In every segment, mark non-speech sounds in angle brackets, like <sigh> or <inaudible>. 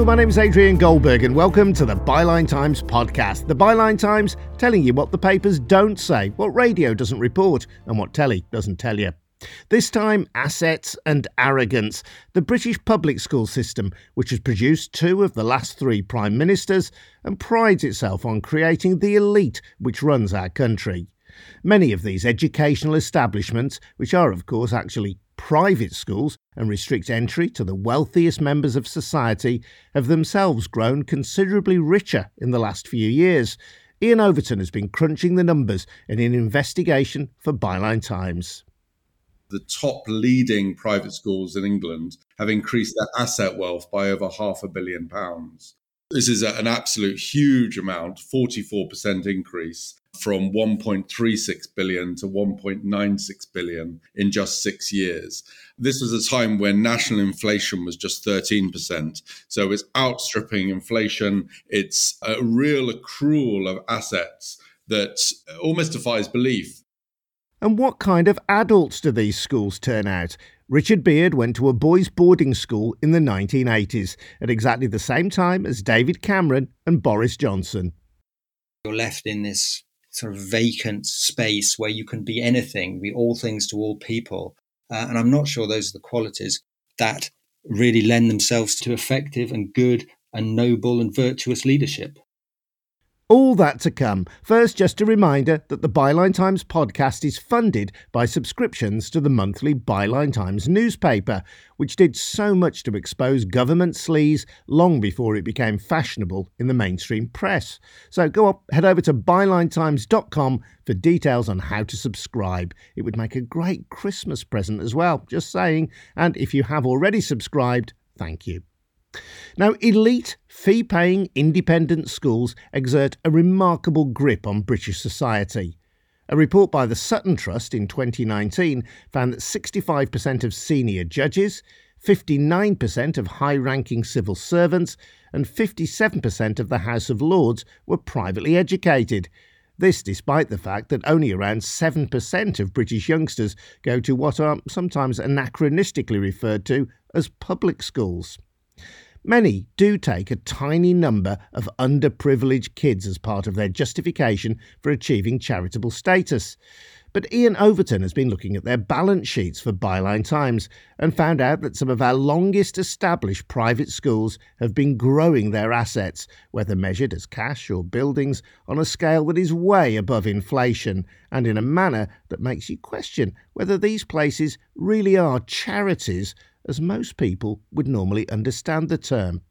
My name is Adrian Goldberg, and welcome to the Byline Times podcast. The Byline Times telling you what the papers don't say, what radio doesn't report, and what telly doesn't tell you. This time, assets and arrogance. The British public school system, which has produced two of the last three prime ministers and prides itself on creating the elite which runs our country. Many of these educational establishments, which are, of course, actually private schools and restrict entry to the wealthiest members of society, have themselves grown considerably richer in the last few years. Ian Overton has been crunching the numbers in an investigation for Byline Times. The top leading private schools in England have increased their asset wealth by over half a billion pounds. This is an absolute huge amount, 44% increase from 1.36 billion to 1.96 billion in just six years. This was a time when national inflation was just 13%. So it's outstripping inflation. It's a real accrual of assets that almost defies belief. And what kind of adults do these schools turn out? Richard Beard went to a boys' boarding school in the 1980s at exactly the same time as David Cameron and Boris Johnson. You're left in this sort of vacant space where you can be anything, be all things to all people. Uh, and I'm not sure those are the qualities that really lend themselves to effective and good and noble and virtuous leadership. All that to come. First, just a reminder that the Byline Times podcast is funded by subscriptions to the monthly Byline Times newspaper, which did so much to expose government sleaze long before it became fashionable in the mainstream press. So go up, head over to bylinetimes.com for details on how to subscribe. It would make a great Christmas present as well, just saying. And if you have already subscribed, thank you. Now, elite, fee paying independent schools exert a remarkable grip on British society. A report by the Sutton Trust in 2019 found that 65% of senior judges, 59% of high ranking civil servants, and 57% of the House of Lords were privately educated. This despite the fact that only around 7% of British youngsters go to what are sometimes anachronistically referred to as public schools. Many do take a tiny number of underprivileged kids as part of their justification for achieving charitable status. But Ian Overton has been looking at their balance sheets for Byline Times and found out that some of our longest established private schools have been growing their assets, whether measured as cash or buildings, on a scale that is way above inflation and in a manner that makes you question whether these places really are charities as most people would normally understand the term.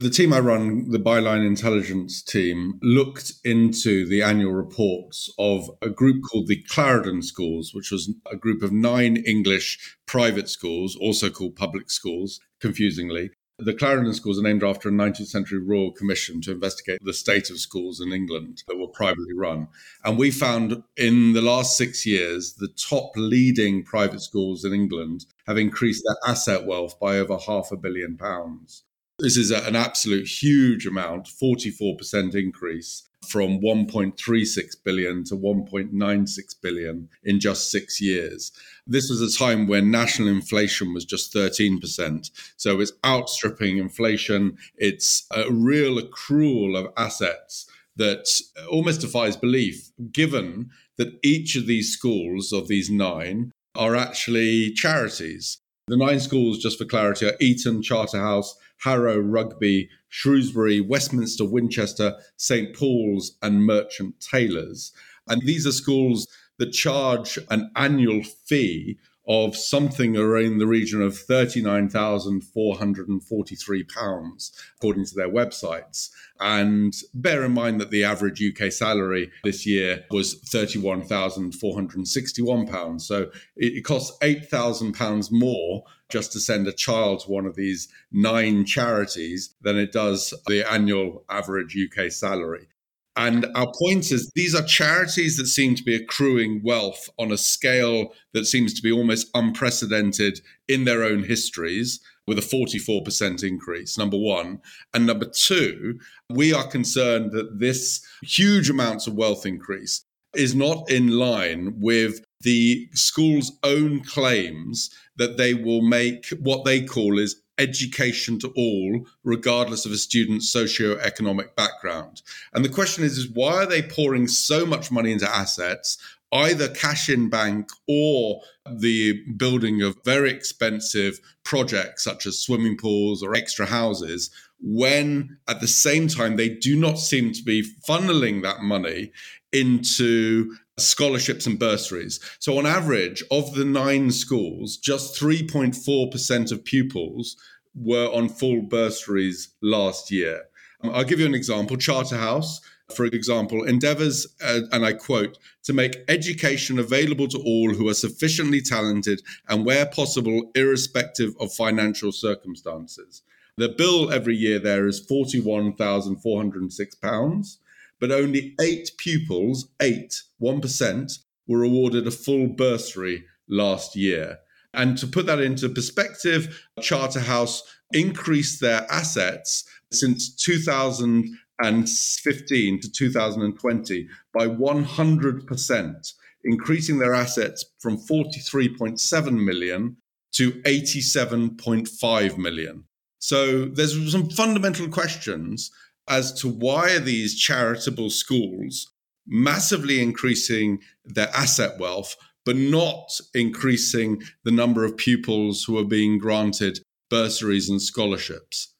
The team I run, the Byline Intelligence team, looked into the annual reports of a group called the Clarendon Schools, which was a group of nine English private schools, also called public schools, confusingly, the Clarendon schools are named after a 19th century royal commission to investigate the state of schools in England that were privately run. And we found in the last six years, the top leading private schools in England have increased their asset wealth by over half a billion pounds. This is an absolute huge amount, 44% increase from 1.36 billion to 1.96 billion in just six years. This was a time when national inflation was just 13%. So it's outstripping inflation. It's a real accrual of assets that uh, almost defies belief, given that each of these schools, of these nine, are actually charities. The nine schools, just for clarity, are Eton, Charterhouse, Harrow, Rugby, Shrewsbury, Westminster, Winchester, St. Paul's, and Merchant Taylors. And these are schools that charge an annual fee of something around the region of £39,443, according to their websites. And bear in mind that the average UK salary this year was £31,461. So it costs £8,000 more just to send a child to one of these nine charities than it does the annual average UK salary. And our point is these are charities that seem to be accruing wealth on a scale that seems to be almost unprecedented in their own histories with a 44% increase, number one. And number two, we are concerned that this huge amounts of wealth increase is not in line with the school's own claims that they will make what they call is education to all, regardless of a student's socio-economic background. And the question is, is why are they pouring so much money into assets, either cash in bank or the building of very expensive projects such as swimming pools or extra houses, when at the same time they do not seem to be funneling that money into scholarships and bursaries. So, on average, of the nine schools, just 3.4% of pupils were on full bursaries last year. Um, I'll give you an example Charterhouse, for example, endeavors, uh, and I quote, to make education available to all who are sufficiently talented and, where possible, irrespective of financial circumstances. The bill every year there is £41,406 but only eight pupils, eight, 1%, were awarded a full bursary last year. And to put that into perspective, Charterhouse increased their assets since 2015 to 2020 by 100%, increasing their assets from 43.7 million to 87.5 million. So there's some fundamental questions as to why are these charitable schools massively increasing their asset wealth, but not increasing the number of pupils who are being granted bursaries and scholarships.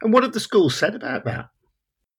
And what have the schools said about that?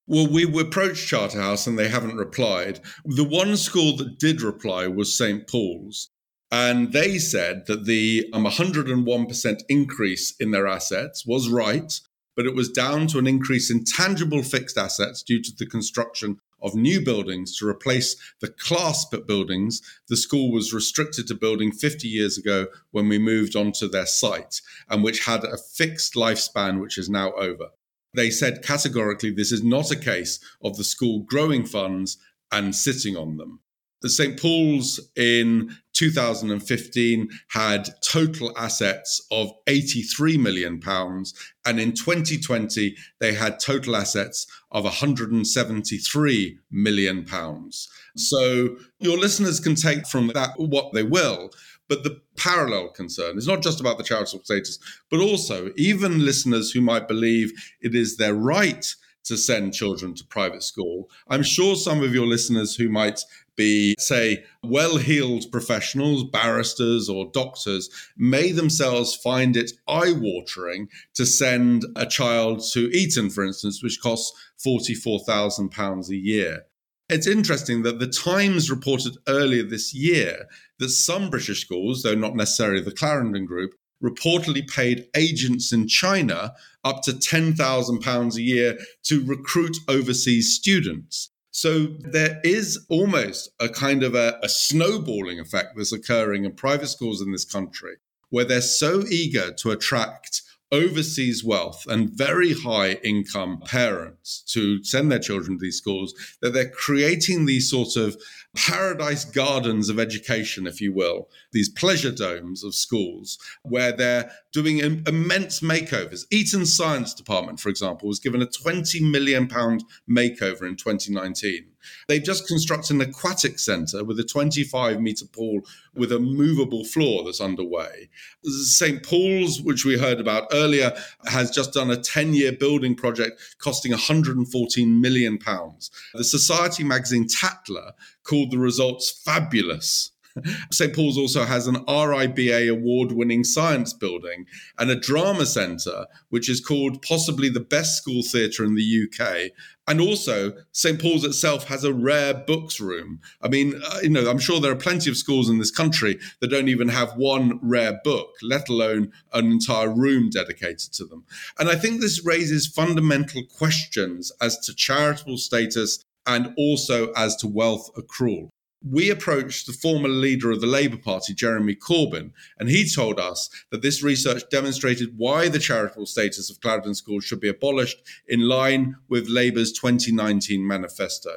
Well, we approached Charterhouse and they haven't replied. The one school that did reply was St. Paul's. And they said that the um, 101% increase in their assets was right, but it was down to an increase in tangible fixed assets due to the construction of new buildings to replace the CLASP buildings the school was restricted to building 50 years ago when we moved onto their site and which had a fixed lifespan which is now over. They said categorically this is not a case of the school growing funds and sitting on them. The St. Paul's in 2015 had total assets of 83 million pounds and in 2020 they had total assets of 173 million pounds. So your listeners can take from that what they will, but the parallel concern is not just about the charitable status, but also even listeners who might believe it is their right to send children to private school. I'm sure some of your listeners who might be, say, well heeled professionals, barristers, or doctors may themselves find it eye watering to send a child to Eton, for instance, which costs £44,000 a year. It's interesting that the Times reported earlier this year that some British schools, though not necessarily the Clarendon Group, reportedly paid agents in China up to £10,000 a year to recruit overseas students. So there is almost a kind of a, a, snowballing effect that's occurring in private schools in this country, where they're so eager to attract overseas wealth and very high income parents to send their children to these schools that they're creating these sort of paradise gardens of education, if you will, these pleasure domes of schools where they're doing immense makeovers. Eton Science Department, for example, was given a 20 million pound makeover in 2019. They've just constructed an aquatic centre with a 25 metre pool with a movable floor that's underway. St. Paul's, which we heard about earlier, has just done a 10 year building project costing 114 million pounds. The society magazine Tatler called the results fabulous. <laughs> St. Paul's also has an RIBA award winning science building and a drama centre, which is called possibly the best school theatre in the UK. And also, St. Paul's itself has a rare books room. I mean, uh, you know, I'm sure there are plenty of schools in this country that don't even have one rare book, let alone an entire room dedicated to them. And I think this raises fundamental questions as to charitable status and also as to wealth accrual we approached the former leader of the Labour Party, Jeremy Corbyn, and he told us that this research demonstrated why the charitable status of Clarendon schools should be abolished in line with Labour's 2019 manifesto.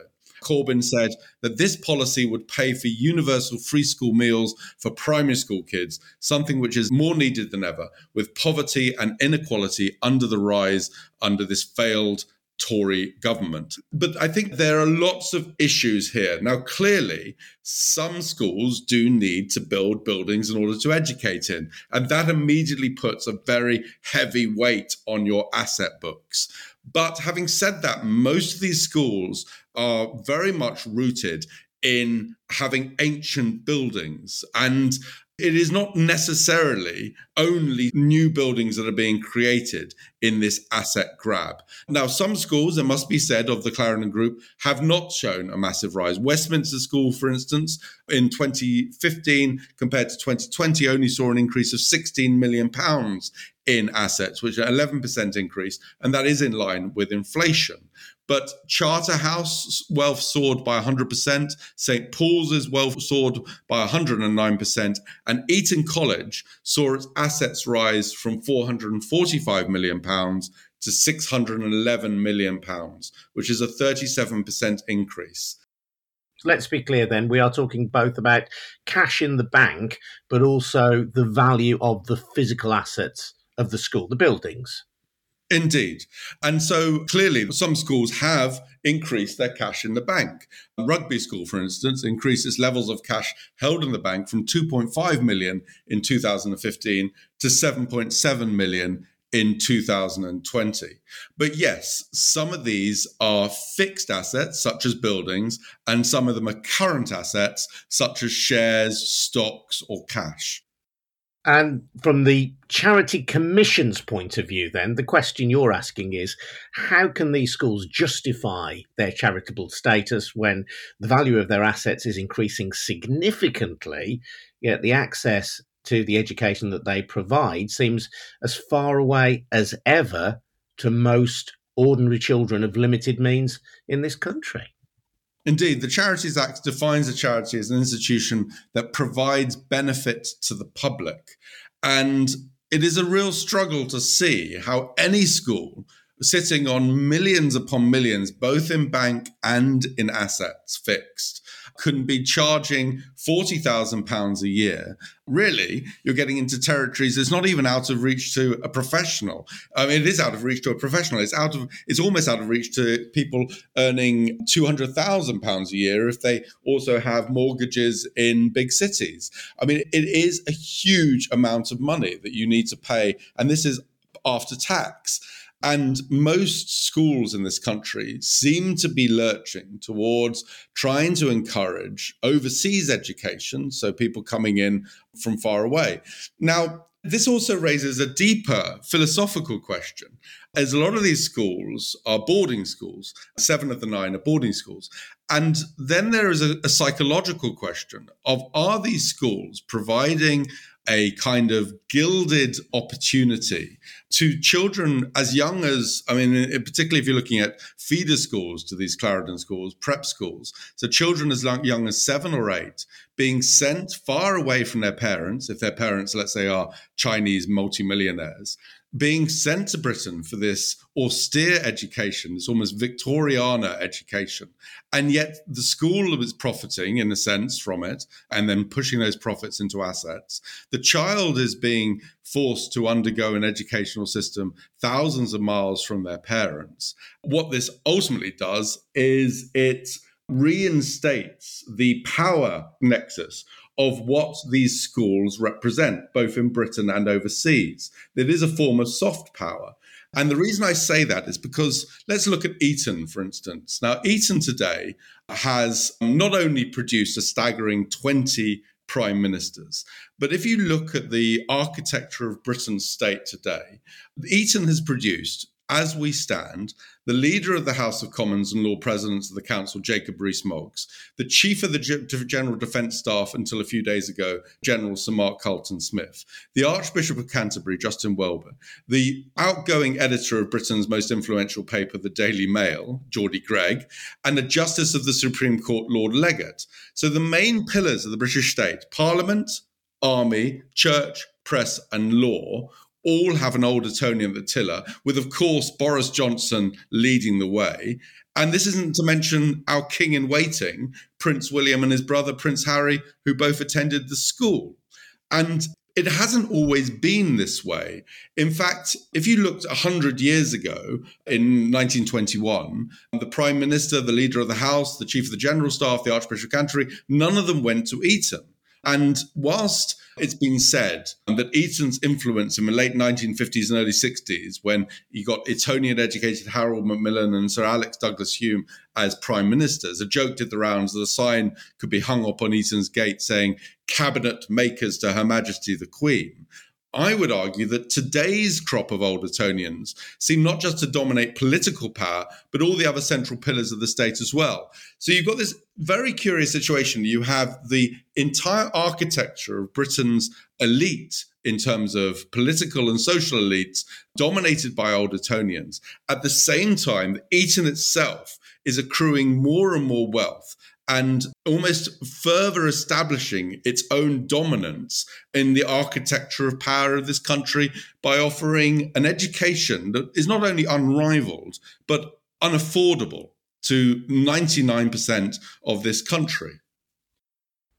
Corbyn said that this policy would pay for universal free school meals for primary school kids, something which is more needed than ever, with poverty and inequality under the rise under this failed Tory government. But I think there are lots of issues here. Now, clearly, some schools do need to build buildings in order to educate in. And that immediately puts a very heavy weight on your asset books. But having said that, most of these schools are very much rooted in having ancient buildings. And it is not necessarily only new buildings that are being created in this asset grab. Now, some schools, it must be said, of the Clarendon Group have not shown a massive rise. Westminster School, for instance, in 2015 compared to 2020, only saw an increase of 16 million pounds in assets, which are 11% increase, and that is in line with inflation. But Charterhouse wealth soared by 100%, St. Paul's wealth soared by 109%, and Eton College saw its assets rise from 445 million pounds to 611 million pounds, which is a 37% increase. Let's be clear then we are talking both about cash in the bank but also the value of the physical assets of the school the buildings Indeed. And so clearly, some schools have increased their cash in the bank. Rugby School, for instance, increased its levels of cash held in the bank from 2.5 million in 2015 to 7.7 million in 2020. But yes, some of these are fixed assets, such as buildings, and some of them are current assets, such as shares, stocks, or cash. And from the charity commission's point of view, then, the question you're asking is how can these schools justify their charitable status when the value of their assets is increasing significantly, yet the access to the education that they provide seems as far away as ever to most ordinary children of limited means in this country? Indeed, the Charities Act defines a charity as an institution that provides benefit to the public. And it is a real struggle to see how any school sitting on millions upon millions, both in bank and in assets fixed, can be charging £40,000 a year. Really, you're getting into territories that's not even out of reach to a professional. I mean, it is out of reach to a professional. It's out of, it's almost out of reach to people earning £200,000 a year if they also have mortgages in big cities. I mean, it is a huge amount of money that you need to pay. And this is after tax. And most schools in this country seem to be lurching towards trying to encourage overseas education, so people coming in from far away. Now, this also raises a deeper philosophical question, as a lot of these schools are boarding schools, seven of the nine are boarding schools. And then there is a, a psychological question of are these schools providing a kind of gilded opportunity to children as young as, I mean, particularly if you're looking at feeder schools to these Clarendon schools, prep schools. So children as young as seven or eight being sent far away from their parents, if their parents, let's say, are Chinese multimillionaires, being sent to Britain for this austere education, this almost Victoriana education. And yet the school is profiting, in a sense, from it, and then pushing those profits into assets. The child is being forced to undergo an educational system thousands of miles from their parents. What this ultimately does is it reinstates the power nexus of what these schools represent, both in Britain and overseas. It is a form of soft power. And the reason I say that is because let's look at Eton, for instance. Now, Eton today has not only produced a staggering 20 prime ministers, but if you look at the architecture of Britain's state today, Eton has produced as we stand, the leader of the House of Commons and Lord President of the Council, Jacob Rees-Mogg, the chief of the General Defence Staff until a few days ago, General Sir Mark Carleton Smith, the Archbishop of Canterbury, Justin Welby, the outgoing editor of Britain's most influential paper, the Daily Mail, Geordie Greig, and the Justice of the Supreme Court, Lord Leggatt. So the main pillars of the British state, Parliament, Army, Church, Press, and Law all have an old Etonian at the tiller, with, of course, Boris Johnson leading the way. And this isn't to mention our king in waiting, Prince William and his brother, Prince Harry, who both attended the school. And it hasn't always been this way. In fact, if you looked 100 years ago in 1921, the Prime Minister, the Leader of the House, the Chief of the General Staff, the Archbishop of Canterbury, none of them went to Eton. And whilst it's been said that Eton's influence in the late 1950s and early 60s, when you got Etonian educated Harold Macmillan and Sir Alec Douglas-Home as prime ministers, a joke did the rounds that a sign could be hung up on Eton's gate saying, Cabinet makers to Her Majesty the Queen. I would argue that today's crop of old Etonians seem not just to dominate political power, but all the other central pillars of the state as well. So you've got this very curious situation. You have the entire architecture of Britain's elite in terms of political and social elites dominated by old Etonians. At the same time, Eton itself is accruing more and more wealth and almost further establishing its own dominance in the architecture of power of this country by offering an education that is not only unrivaled, but unaffordable to 99% of this country.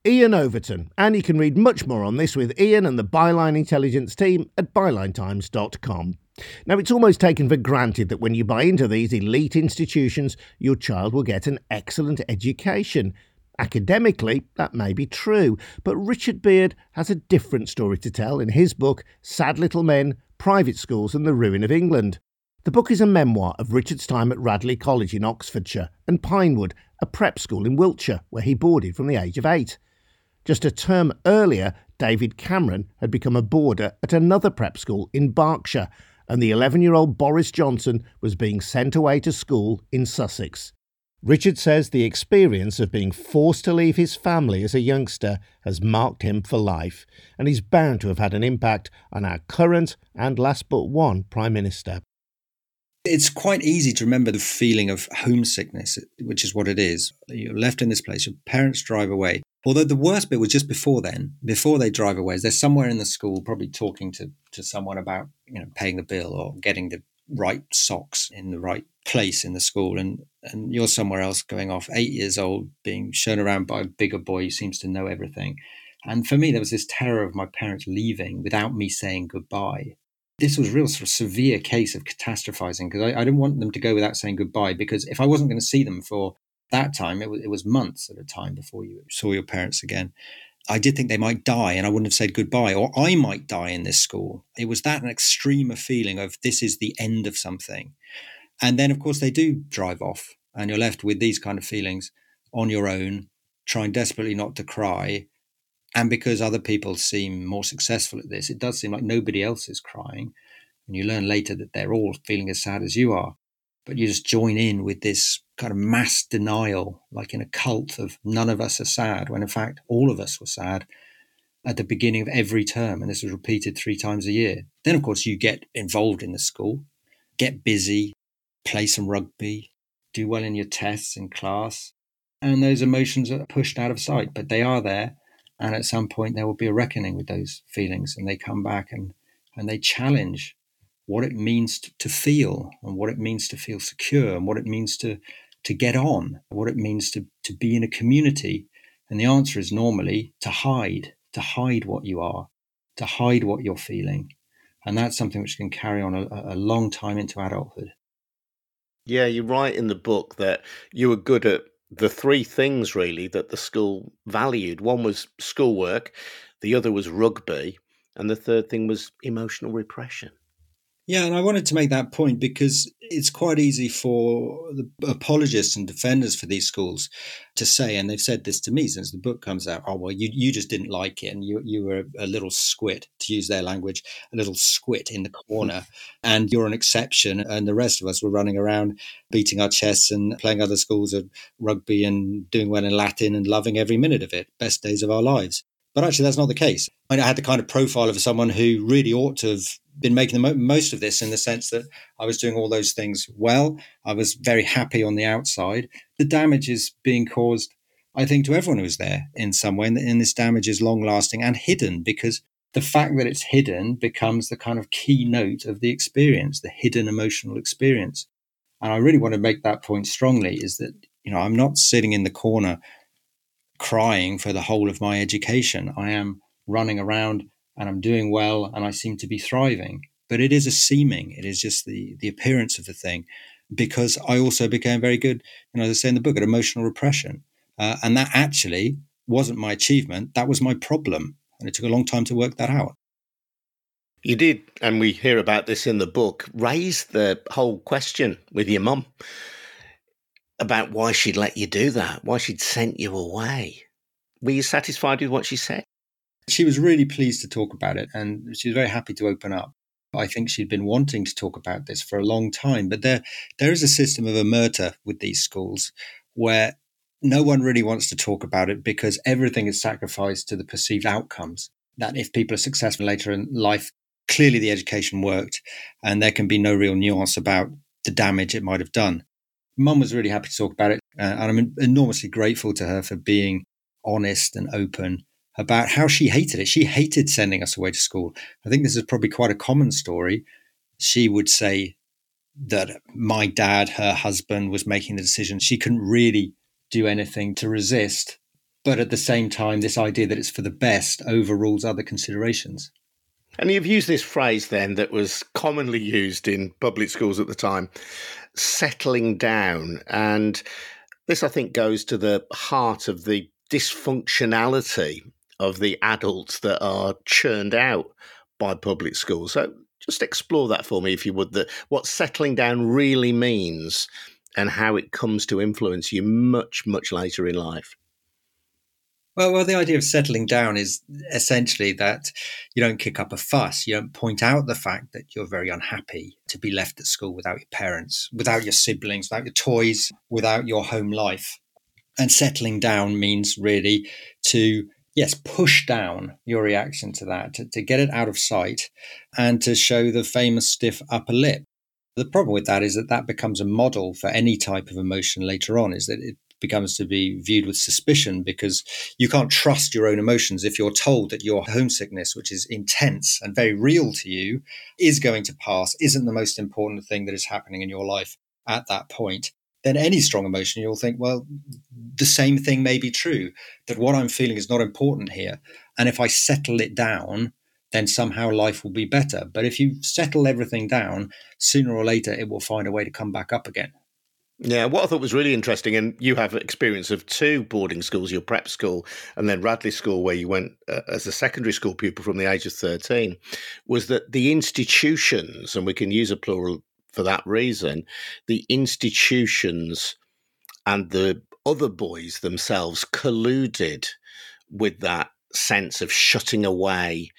Ian Overton, and you can read much more on this with Ian and the Byline Intelligence team at bylinetimes.com. Now, it's almost taken for granted that when you buy into these elite institutions, your child will get an excellent education. Academically, that may be true, but Richard Beard has a different story to tell in his book, Sad Little Men Private Schools and the Ruin of England. The book is a memoir of Richard's time at Radley College in Oxfordshire and Pinewood, a prep school in Wiltshire, where he boarded from the age of eight. Just a term earlier, David Cameron had become a boarder at another prep school in Berkshire and the 11 year old Boris Johnson was being sent away to school in Sussex. Richard says the experience of being forced to leave his family as a youngster has marked him for life, and he's bound to have had an impact on our current and last but one Prime Minister. It's quite easy to remember the feeling of homesickness, which is what it is. You're left in this place, your parents drive away. Although the worst bit was just before then, before they drive away, they're somewhere in the school, probably talking to, to someone about, you know, paying the bill or getting the right socks in the right place in the school and and you're somewhere else going off eight years old being shown around by a bigger boy who seems to know everything and for me there was this terror of my parents leaving without me saying goodbye this was a real sort of severe case of catastrophizing because I, I didn't want them to go without saying goodbye because if I wasn't going to see them for that time, it was, it was months at a time before you saw your parents again. I did think they might die and I wouldn't have said goodbye, or I might die in this school. It was that an extreme a feeling of this is the end of something. And then, of course, they do drive off, and you're left with these kind of feelings on your own, trying desperately not to cry. And because other people seem more successful at this, it does seem like nobody else is crying. And you learn later that they're all feeling as sad as you are but you just join in with this kind of mass denial, like in a cult of none of us are sad, when in fact all of us were sad at the beginning of every term. And this was repeated three times a year. Then, of course, you get involved in the school, get busy, play some rugby, do well in your tests in class. And those emotions are pushed out of sight, but they are there. And at some point, there will be a reckoning with those feelings, and they come back and, and they challenge what it means to, feel and what it means to feel secure and what it means to to get on, what it means to, to be in a community. And the answer is normally to hide, to hide what you are, to hide what you're feeling. And that's something which can carry on a, a long time into adulthood. Yeah, you write in the book that you were good at the three things really that the school valued. One was schoolwork, the other was rugby, and the third thing was emotional repression. Yeah, and I wanted to make that point because it's quite easy for the apologists and defenders for these schools to say, and they've said this to me since the book comes out. Oh well, you you just didn't like it, and you you were a little squit, to use their language, a little squit in the corner, and you're an exception, and the rest of us were running around beating our chests and playing other schools of rugby and doing well in Latin and loving every minute of it, best days of our lives. But actually, that's not the case. I had the kind of profile of someone who really ought to have been making the mo- most of this in the sense that I was doing all those things well. I was very happy on the outside. The damage is being caused, I think, to everyone who's there in some way. And, and this damage is long lasting and hidden because the fact that it's hidden becomes the kind of keynote of the experience, the hidden emotional experience. And I really want to make that point strongly is that, you know, I'm not sitting in the corner crying for the whole of my education. I am running around and I'm doing well and I seem to be thriving. But it is a seeming, it is just the, the appearance of the thing because I also became very good, you know, as I say in the book, at emotional repression. Uh, and that actually wasn't my achievement, that was my problem. And it took a long time to work that out. You did, and we hear about this in the book, raise the whole question with your mum about why she'd let you do that, why she'd sent you away. Were you satisfied with what she said? She was really pleased to talk about it and she was very happy to open up. I think she'd been wanting to talk about this for a long time, but there there is a system of omerta with these schools where no one really wants to talk about it because everything is sacrificed to the perceived outcomes. That if people are successful later in life, clearly the education worked and there can be no real nuance about the damage it might have done. Mum was really happy to talk about it, uh, and I'm enormously grateful to her for being honest and open about how she hated it. She hated sending us away to school. I think this is probably quite a common story. She would say that my dad, her husband, was making the decision. She couldn't really do anything to resist. But at the same time, this idea that it's for the best overrules other considerations. And you've used this phrase then that was commonly used in public schools at the time settling down. And this, I think, goes to the heart of the dysfunctionality of the adults that are churned out by public schools. So just explore that for me, if you would, that what settling down really means and how it comes to influence you much, much later in life. Well, well, the idea of settling down is essentially that you don't kick up a fuss. You don't point out the fact that you're very unhappy to be left at school without your parents, without your siblings, without your toys, without your home life. And settling down means really to, yes, push down your reaction to that, to, to get it out of sight and to show the famous stiff upper lip. The problem with that is that that becomes a model for any type of emotion later on, is that it becomes to be viewed with suspicion because you can't trust your own emotions if you're told that your homesickness, which is intense and very real to you, is going to pass, isn't the most important thing that is happening in your life at that point. Then any strong emotion, you'll think, well, the same thing may be true, that what I'm feeling is not important here. And if I settle it down, then somehow life will be better. But if you settle everything down, sooner or later it will find a way to come back up again. Yeah, what I thought was really interesting, and you have experience of two boarding schools, your prep school and then Radley School, where you went uh, as a secondary school pupil from the age of 13, was that the institutions, and we can use a plural for that reason, the institutions and the other boys themselves colluded with that sense of shutting away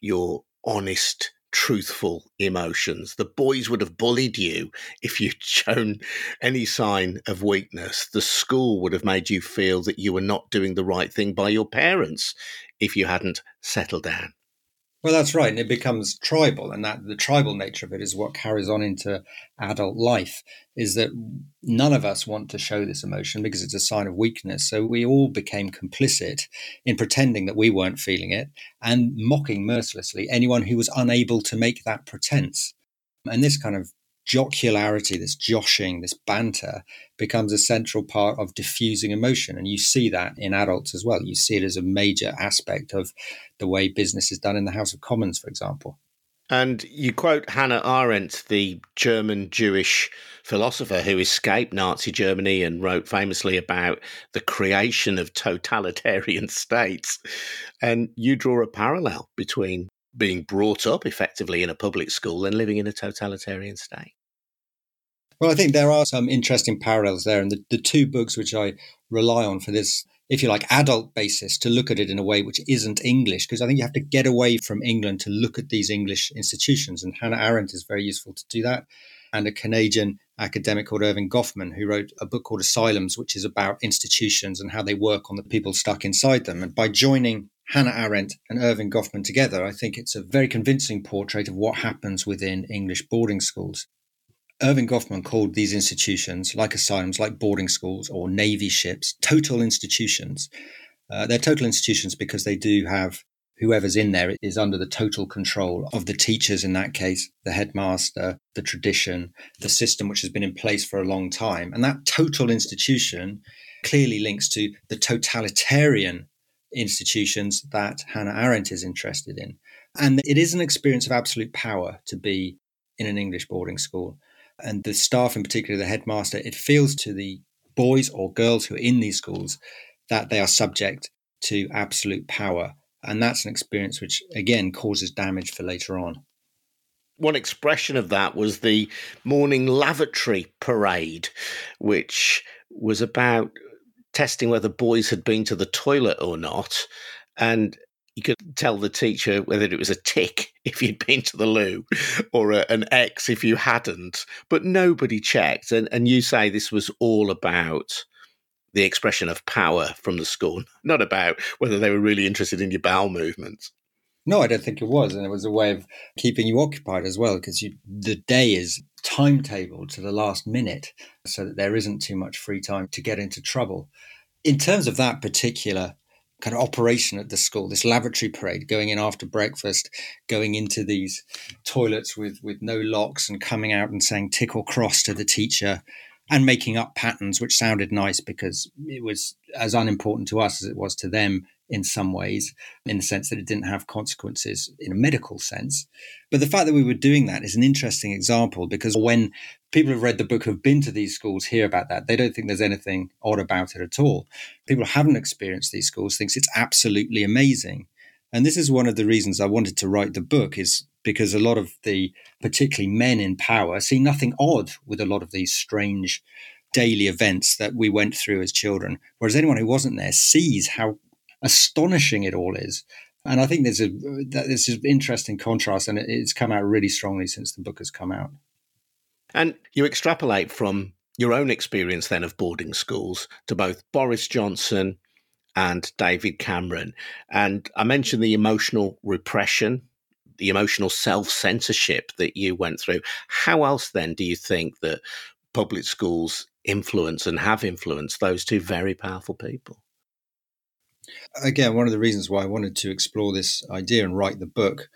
your honest truthful emotions. The boys would have bullied you if you'd <laughs> shown any sign of weakness. The school would have made you feel that you were not doing the right thing by your parents if you hadn't settled down. Well, that's right. And it becomes tribal. And that the tribal nature of it is what carries on into adult life is that none of us want to show this emotion because it's a sign of weakness. So we all became complicit in pretending that we weren't feeling it and mocking mercilessly anyone who was unable to make that pretense. And this kind of jocularity, this joshing, this banter becomes a central part of diffusing emotion. And you see that in adults as well. You see it as a major aspect of the way business is done in the House of Commons, for example. And you quote Hannah Arendt, the German Jewish philosopher who escaped Nazi Germany and wrote famously about the creation of totalitarian <laughs> states. And you draw a parallel between being brought up effectively in a public school and living in a totalitarian state. Well, I think there are some interesting parallels there. And the, the two books which I rely on for this, if you like, adult basis to look at it in a way which isn't English, because I think you have to get away from England to look at these English institutions. And Hannah Arendt is very useful to do that. And a Canadian academic called Erving Goffman, who wrote a book called Asylums, which is about institutions and how they work on the people stuck inside them. And by joining Hannah Arendt and Erving Goffman together, I think it's a very convincing portrait of what happens within English boarding schools. Erving Goffman called these institutions, like asylums, like boarding schools or navy ships, total institutions. Uh, they're total institutions because they do have whoever's in there is under the total control of the teachers in that case, the headmaster, the tradition, the system which has been in place for a long time. And that total institution clearly links to the totalitarian institutions that Hannah Arendt is interested in. And it is an experience of absolute power to be in an English boarding school. And the staff, in particular the headmaster, it feels to the boys or girls who are in these schools that they are subject to absolute power. And that's an experience which, again, causes damage for later on. One expression of that was the morning lavatory parade, which was about testing whether boys had been to the toilet or not. And you could tell the teacher whether it was a tick <laughs> if you'd been to the loo or a, an X if you hadn't. But nobody checked. And, and you say this was all about the expression of power from the school, <laughs> not about whether they were really interested in your bowel movements. No, I don't think it was, and it was a way of keeping you occupied as well, because the day is timetabled to the last minute, so that there isn't too much free time to get into trouble. In terms of that particular kind of operation at the school, this lavatory parade, going in after breakfast, going into these toilets with with no locks, and coming out and saying tick or cross to the teacher, and making up patterns, which sounded nice because it was as unimportant to us as it was to them in some ways, in the sense that it didn't have consequences in a medical sense. But the fact that we were doing that is an interesting example because when people who've read the book have been to these schools hear about that, they don't think there's anything odd about it at all. People who haven't experienced these schools thinks it's absolutely amazing. And this is one of the reasons I wanted to write the book is because a lot of the particularly men in power see nothing odd with a lot of these strange daily events that we went through as children whereas anyone who wasn't there sees how astonishing it all is. And I think there's a there's an interesting contrast, and it's come out really strongly since the book has come out. And you extrapolate from your own experience then of boarding schools to both Boris Johnson and David Cameron. And I mentioned the emotional repression, the emotional self censorship that you went through. How else then do you think that public schools influence and have influenced those two very powerful people? Again, one of the reasons why I wanted to explore this idea and write the book,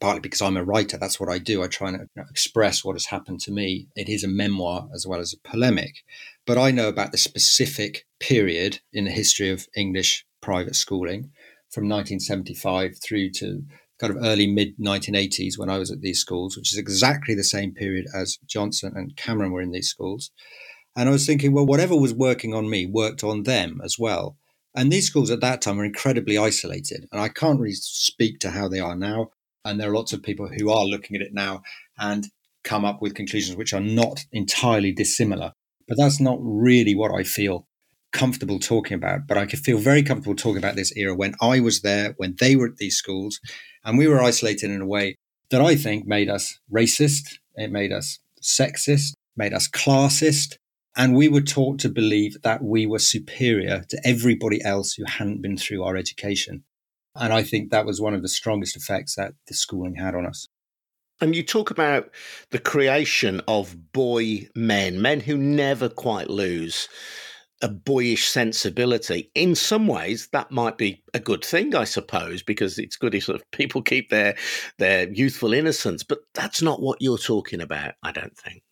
partly because I'm a writer, that's what I do. I try and express what has happened to me. It is a memoir as well as a polemic. But I know about the specific period in the history of English private schooling from 1975 through to kind of early mid 1980s when I was at these schools, which is exactly the same period as Johnson and Cameron were in these schools. And I was thinking, well, whatever was working on me worked on them as well. And these schools at that time were incredibly isolated. And I can't really speak to how they are now. And there are lots of people who are looking at it now and come up with conclusions which are not entirely dissimilar. But that's not really what I feel comfortable talking about. But I could feel very comfortable talking about this era when I was there, when they were at these schools, and we were isolated in a way that I think made us racist, it made us sexist, made us classist, and we were taught to believe that we were superior to everybody else who hadn't been through our education. And I think that was one of the strongest effects that the schooling had on us. And you talk about the creation of boy men, men who never quite lose a boyish sensibility. In some ways, that might be a good thing, I suppose, because it's good if sort of people keep their their youthful innocence. But that's not what you're talking about, I don't think.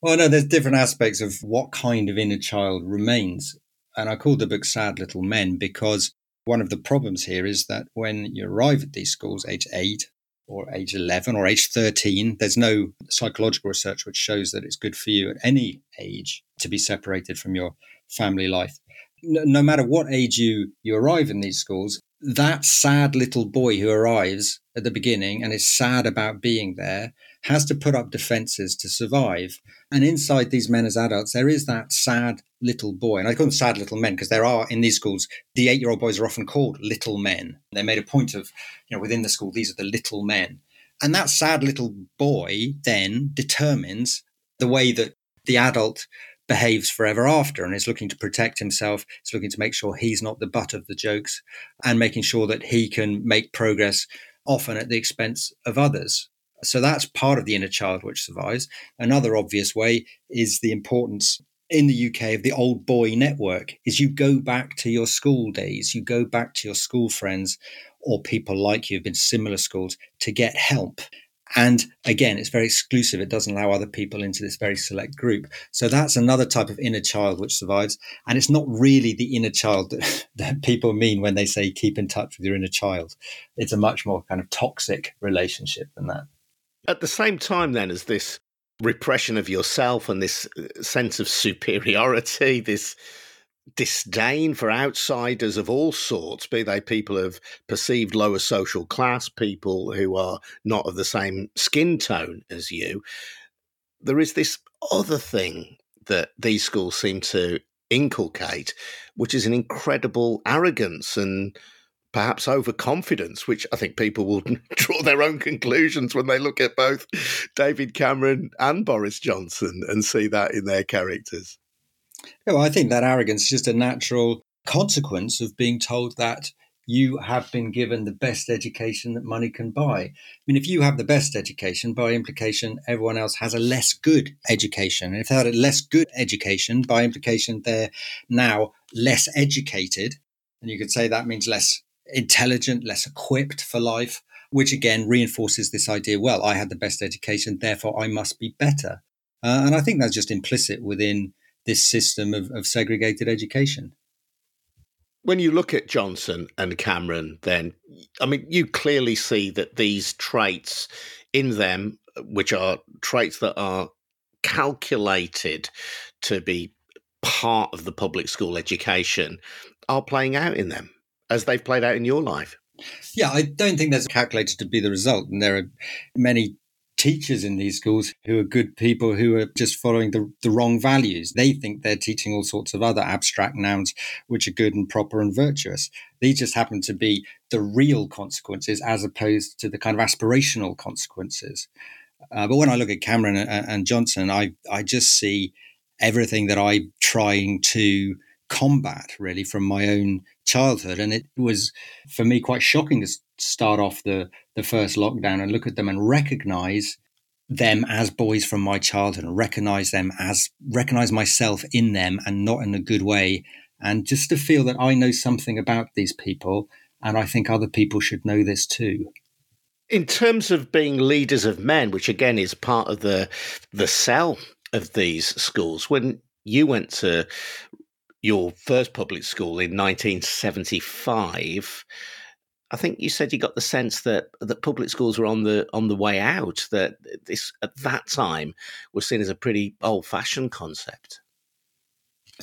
Well, no, there's different aspects of what kind of inner child remains. And I call the book Sad Little Men because one of the problems here is that when you arrive at these schools, age eight or age 11 or age 13, there's no psychological research which shows that it's good for you at any age to be separated from your family life. No, no matter what age you, you arrive in these schools, that sad little boy who arrives at the beginning and is sad about being there has to put up defenses to survive. And inside these men as adults, there is that sad little boy. And I call them sad little men because there are in these schools, the eight year old boys are often called little men. They made a point of, you know, within the school, these are the little men. And that sad little boy then determines the way that the adult behaves forever after and is looking to protect himself. Is looking to make sure he's not the butt of the jokes and making sure that he can make progress often at the expense of others. So that's part of the inner child which survives. Another obvious way is the importance in the UK of the old boy network is you go back to your school days, you go back to your school friends or people like you who've been similar schools to get help. And again, it's very exclusive. It doesn't allow other people into this very select group. So that's another type of inner child which survives. And it's not really the inner child that, <laughs> that people mean when they say keep in touch with your inner child. It's a much more kind of toxic relationship than that. At the same time, then, as this repression of yourself and this uh, sense of superiority, this disdain for outsiders of all sorts, be they people of perceived lower social class, people who are not of the same skin tone as you, there is this other thing that these schools seem to inculcate, which is an incredible arrogance and perhaps overconfidence, which I think people will <laughs> draw their own conclusions when they look at both David Cameron and Boris Johnson and see that in their characters. Well, I think that arrogance is just a natural consequence of being told that you have been given the best education that money can buy. I mean, if you have the best education, by implication, everyone else has a less good education. And if they had a less good education, by implication, they're now less educated. And you could say that means less intelligent, less equipped for life, which again reinforces this idea well, I had the best education, therefore I must be better. Uh, and I think that's just implicit within this system of, of segregated education. When you look at Johnson and Cameron, then, I mean, you clearly see that these traits in them, which are traits that are calculated to be part of the public school education, are playing out in them as they've played out in your life. Yeah, I don't think that's calculated to be the result. And there are many teachers in these schools who are good people who are just following the, the wrong values. They think they're teaching all sorts of other abstract nouns which are good and proper and virtuous. These just happen to be the real consequences as opposed to the kind of aspirational consequences. Uh, but when I look at Cameron and, and Johnson, I, I just see everything that I'm trying to combat really from my own childhood. And it was for me quite shocking to start off the, the first lockdown and look at them and recognize them as boys from my childhood and recognize them as recognize myself in them and not in a good way. And just to feel that I know something about these people and I think other people should know this too. In terms of being leaders of men, which again is part of the the sell of these schools, when you went to your first public school in 1975, I think you said you got the sense that that public schools were on the on the way out. That this at that time was seen as a pretty old fashioned concept.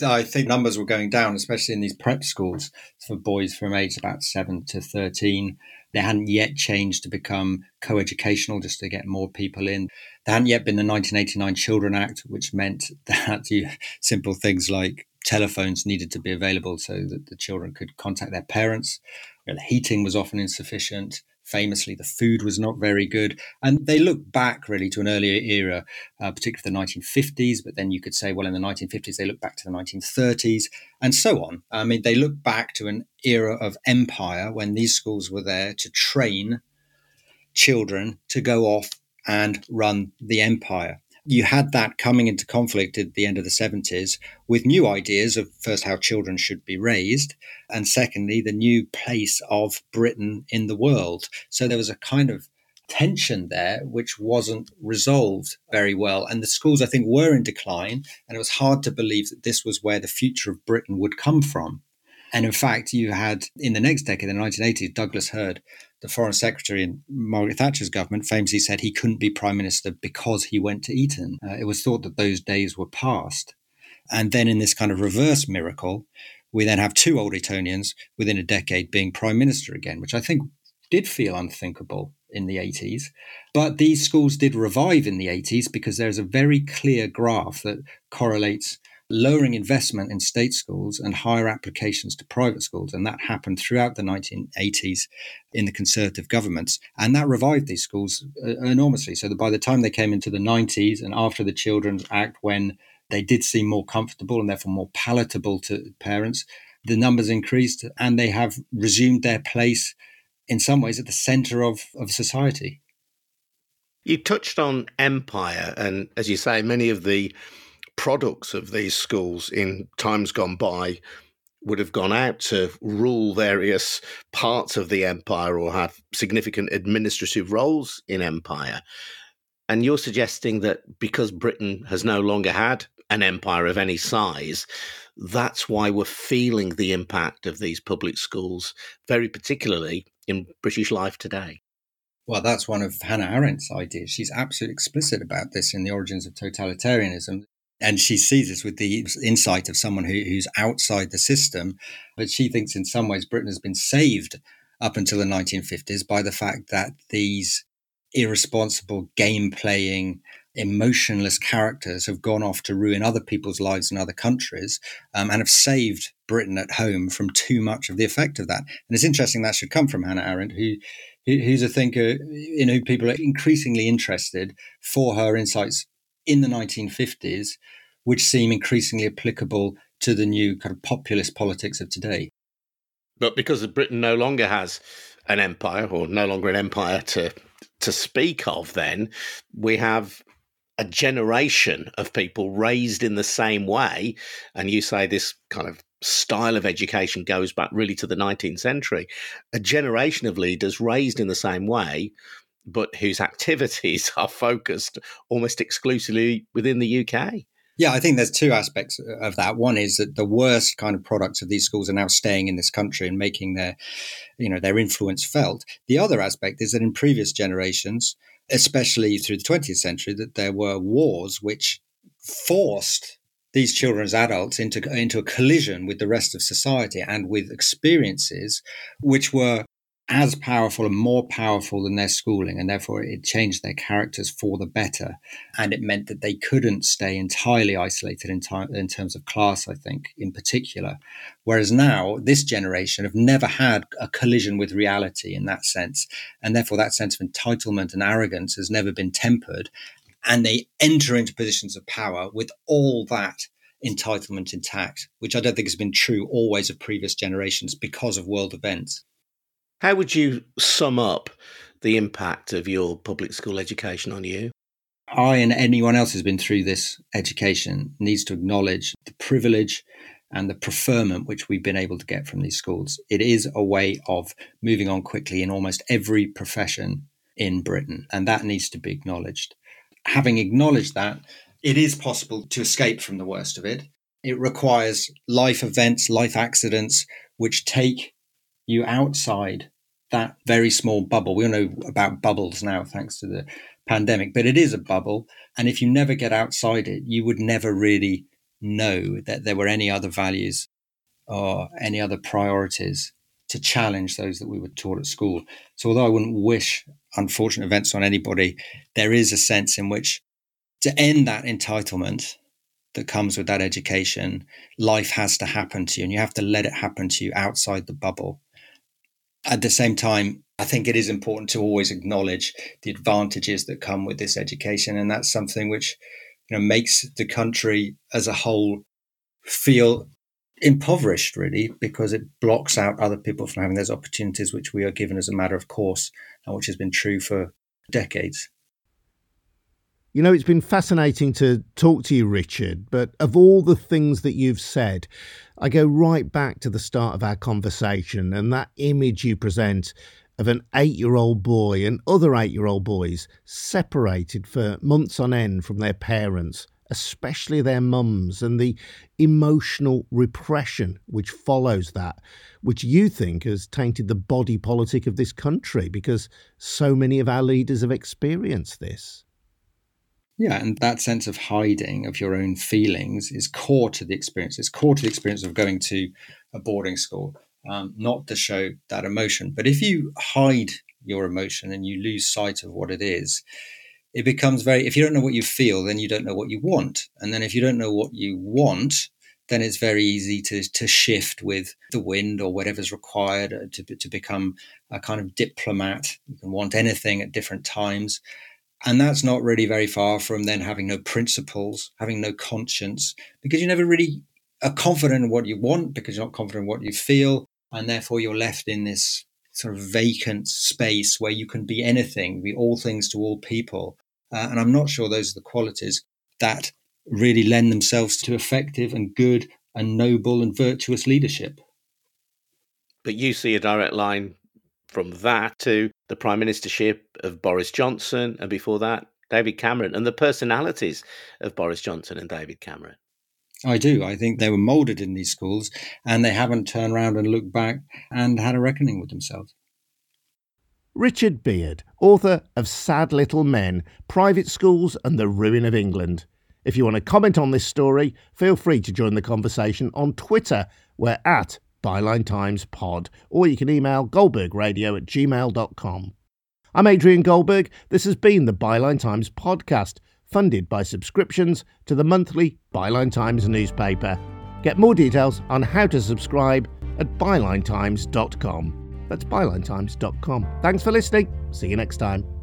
I think numbers were going down, especially in these prep schools for boys from age about seven to thirteen. They hadn't yet changed to become co-educational, just to get more people in. There hadn't yet been the 1989 Children Act, which meant <laughs> that you, simple things like telephones needed to be available so that the children could contact their parents. The heating was often insufficient. Famously, the food was not very good. And they look back really to an earlier era, uh, particularly the 1950s. But then you could say, well, in the 1950s, they look back to the 1930s and so on. I mean, they look back to an era of empire when these schools were there to train children to go off and run the empire you had that coming into conflict at the end of the 70s with new ideas of first how children should be raised, and secondly, the new place of Britain in the world. So there was a kind of tension there which wasn't resolved very well. And the schools, I think, were in decline, and it was hard to believe that this was where the future of Britain would come from. And in fact, you had in the next decade, the 1980s, Douglas Hurd the foreign secretary in Margaret Thatcher's government famously said he couldn't be prime minister because he went to Eton. Uh, it was thought that those days were past. And then in this kind of reverse miracle, we then have two old Etonians within a decade being prime minister again, which I think did feel unthinkable in the 80s. But these schools did revive in the 80s because there's a very clear graph that correlates lowering investment in state schools and higher applications to private schools. And that happened throughout the 1980s in the Conservative governments. And that revived these schools uh, enormously. So that by the time they came into the 90s and after the Children's Act, when they did seem more comfortable and therefore more palatable to parents, the numbers increased and they have resumed their place in some ways at the center of, of society. You touched on empire, and as you say, many of the products of these schools in times gone by would have gone out to rule various parts of the empire or have significant administrative roles in empire. And you're suggesting that because Britain has no longer had an empire of any size, that's why we're feeling the impact of these public schools, very particularly in British life today. Well, that's one of Hannah Arendt's ideas. She's absolutely explicit about this in The Origins of Totalitarianism. And she sees this with the insight of someone who, who's outside the system. But she thinks in some ways Britain has been saved up until the 1950s by the fact that these irresponsible game playing emotionless characters have gone off to ruin other people's lives in other countries um, and have saved Britain at home from too much of the effect of that. And it's interesting that should come from Hannah Arendt, who, who's a thinker in who people are increasingly interested for her insights in the 1950s, which seem increasingly applicable to the new kind of populist politics of today. But because Britain no longer has an empire, or no longer an empire to to speak of, then we have a generation of people raised in the same way. And you say this kind of style of education goes back really to the 19th century. A generation of leaders raised in the same way, but whose activities <laughs> are focused almost exclusively within the UK. Yeah, I think there's two aspects uh, of that. One is that the worst kind of products of these schools are now staying in this country and making their, you know, their influence felt. The other aspect is that in previous generations, especially through the 20th century, that there were wars which forced these children as adults into, into a collision with the rest of society and with experiences which were as powerful and more powerful than their schooling, and therefore it changed their characters for the better. And it meant that they couldn't stay entirely isolated in, time, in terms of class, I think, in particular. Whereas now, this generation have never had a collision with reality in that sense. And therefore, that sense of entitlement and arrogance has never been tempered. And they enter into positions of power with all that entitlement intact, which I don't think has been true always of previous generations because of world events. How would you sum up the impact of your public school education on you? I and anyone else who's been through this education needs to acknowledge the privilege and the preferment which we've been able to get from these schools. It is a way of moving on quickly in almost every profession in Britain, and that needs to be acknowledged. Having acknowledged that, it is possible to escape from the worst of it. It requires life events, life accidents, which take you outside that very small bubble. We all know about bubbles now, thanks to the pandemic, but it is a bubble. And if you never get outside it, you would never really know that there were any other values or any other priorities to challenge those that we were taught at school. So, although I wouldn't wish unfortunate events on anybody, there is a sense in which to end that entitlement that comes with that education, life has to happen to you and you have to let it happen to you outside the bubble at the same time, I think it is important to always acknowledge the advantages that come with this education, and that's something which you know makes the country as a whole feel impoverished, really, because it blocks out other people from having those opportunities which we are given as a matter of course, and which has been true for decades. You know, it's been fascinating to talk to you, Richard, but of all the things that you've said, I go right back to the start of our conversation and that image you present of an eight year old boy and other eight year old boys separated for months on end from their parents, especially their mums, and the emotional repression which follows that, which you think has tainted the body politic of this country because so many of our leaders have experienced this. Yeah, and that sense of hiding of your own feelings is core to the experience. It's core to the experience of going to a boarding school, um, not to show that emotion. But if you hide your emotion and you lose sight of what it is, it becomes very, if you don't know what you feel, then you don't know what you want. And then if you don't know what you want, then it's very easy to, to shift with the wind or whatever's required uh, to, to become a kind of diplomat. You can want anything at different times. And that's not really very far from then having no principles, having no conscience, because you never really are confident in what you want because you're not confident in what you feel. And therefore, you're left in this sort of vacant space where you can be anything, be all things to all people. Uh, and I'm not sure those are the qualities that really lend themselves to effective and good and noble and virtuous leadership. But you see a direct line from that to the prime ministership of Boris Johnson, and before that, David Cameron, and the personalities of Boris Johnson and David Cameron. I do. I think they were molded in these schools and they haven't turned around and looked back and had a reckoning with themselves. Richard Beard, author of Sad Little Men Private Schools and the Ruin of England. If you want to comment on this story, feel free to join the conversation on Twitter. We're at Byline Times Pod, or you can email goldbergradio at gmail.com. I'm Adrian Goldberg. This has been the Byline Times podcast, funded by subscriptions to the monthly Byline Times newspaper. Get more details on how to subscribe at bylinetimes.com. That's bylinetimes.com. Thanks for listening. See you next time.